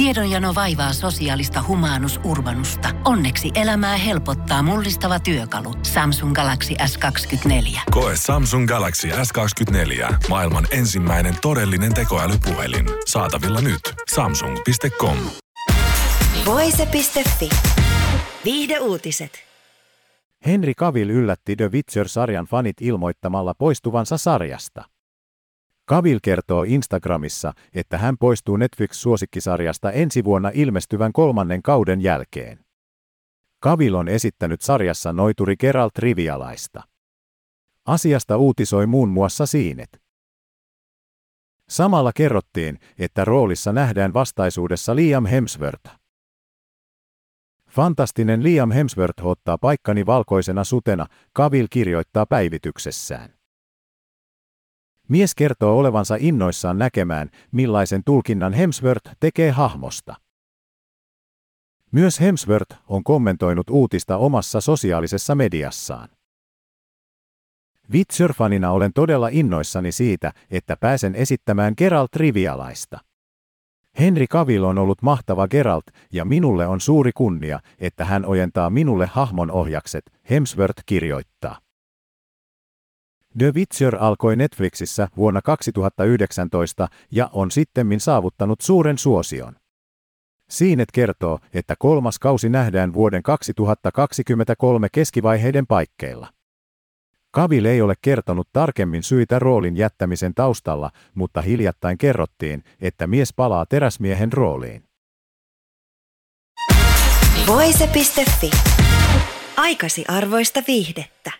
Tiedonjano vaivaa sosiaalista humanus urbanusta. Onneksi elämää helpottaa mullistava työkalu. Samsung Galaxy S24. Koe Samsung Galaxy S24. Maailman ensimmäinen todellinen tekoälypuhelin. Saatavilla nyt. Samsung.com. Voise.fi. Viihde uutiset. Henry Cavill yllätti The Witcher-sarjan fanit ilmoittamalla poistuvansa sarjasta. Cavill kertoo Instagramissa, että hän poistuu Netflix-suosikkisarjasta ensi vuonna ilmestyvän kolmannen kauden jälkeen. Cavill on esittänyt sarjassa noituri Geralt Rivialaista. Asiasta uutisoi muun muassa Siinet. Samalla kerrottiin, että roolissa nähdään vastaisuudessa Liam Hemsworth. Fantastinen Liam Hemsworth ottaa paikkani valkoisena sutena, Cavill kirjoittaa päivityksessään. Mies kertoo olevansa innoissaan näkemään, millaisen tulkinnan Hemsworth tekee hahmosta. Myös Hemsworth on kommentoinut uutista omassa sosiaalisessa mediassaan. Witcher-fanina olen todella innoissani siitä, että pääsen esittämään Geralt Rivialaista. Henry Cavill on ollut mahtava Geralt, ja minulle on suuri kunnia, että hän ojentaa minulle hahmon ohjakset, Hemsworth kirjoittaa. The Witcher alkoi Netflixissä vuonna 2019 ja on sittemmin saavuttanut suuren suosion. Siinet kertoo, että kolmas kausi nähdään vuoden 2023 keskivaiheiden paikkeilla. Kavil ei ole kertonut tarkemmin syitä roolin jättämisen taustalla, mutta hiljattain kerrottiin, että mies palaa teräsmiehen rooliin. Voise.fi. Aikasi arvoista viihdettä.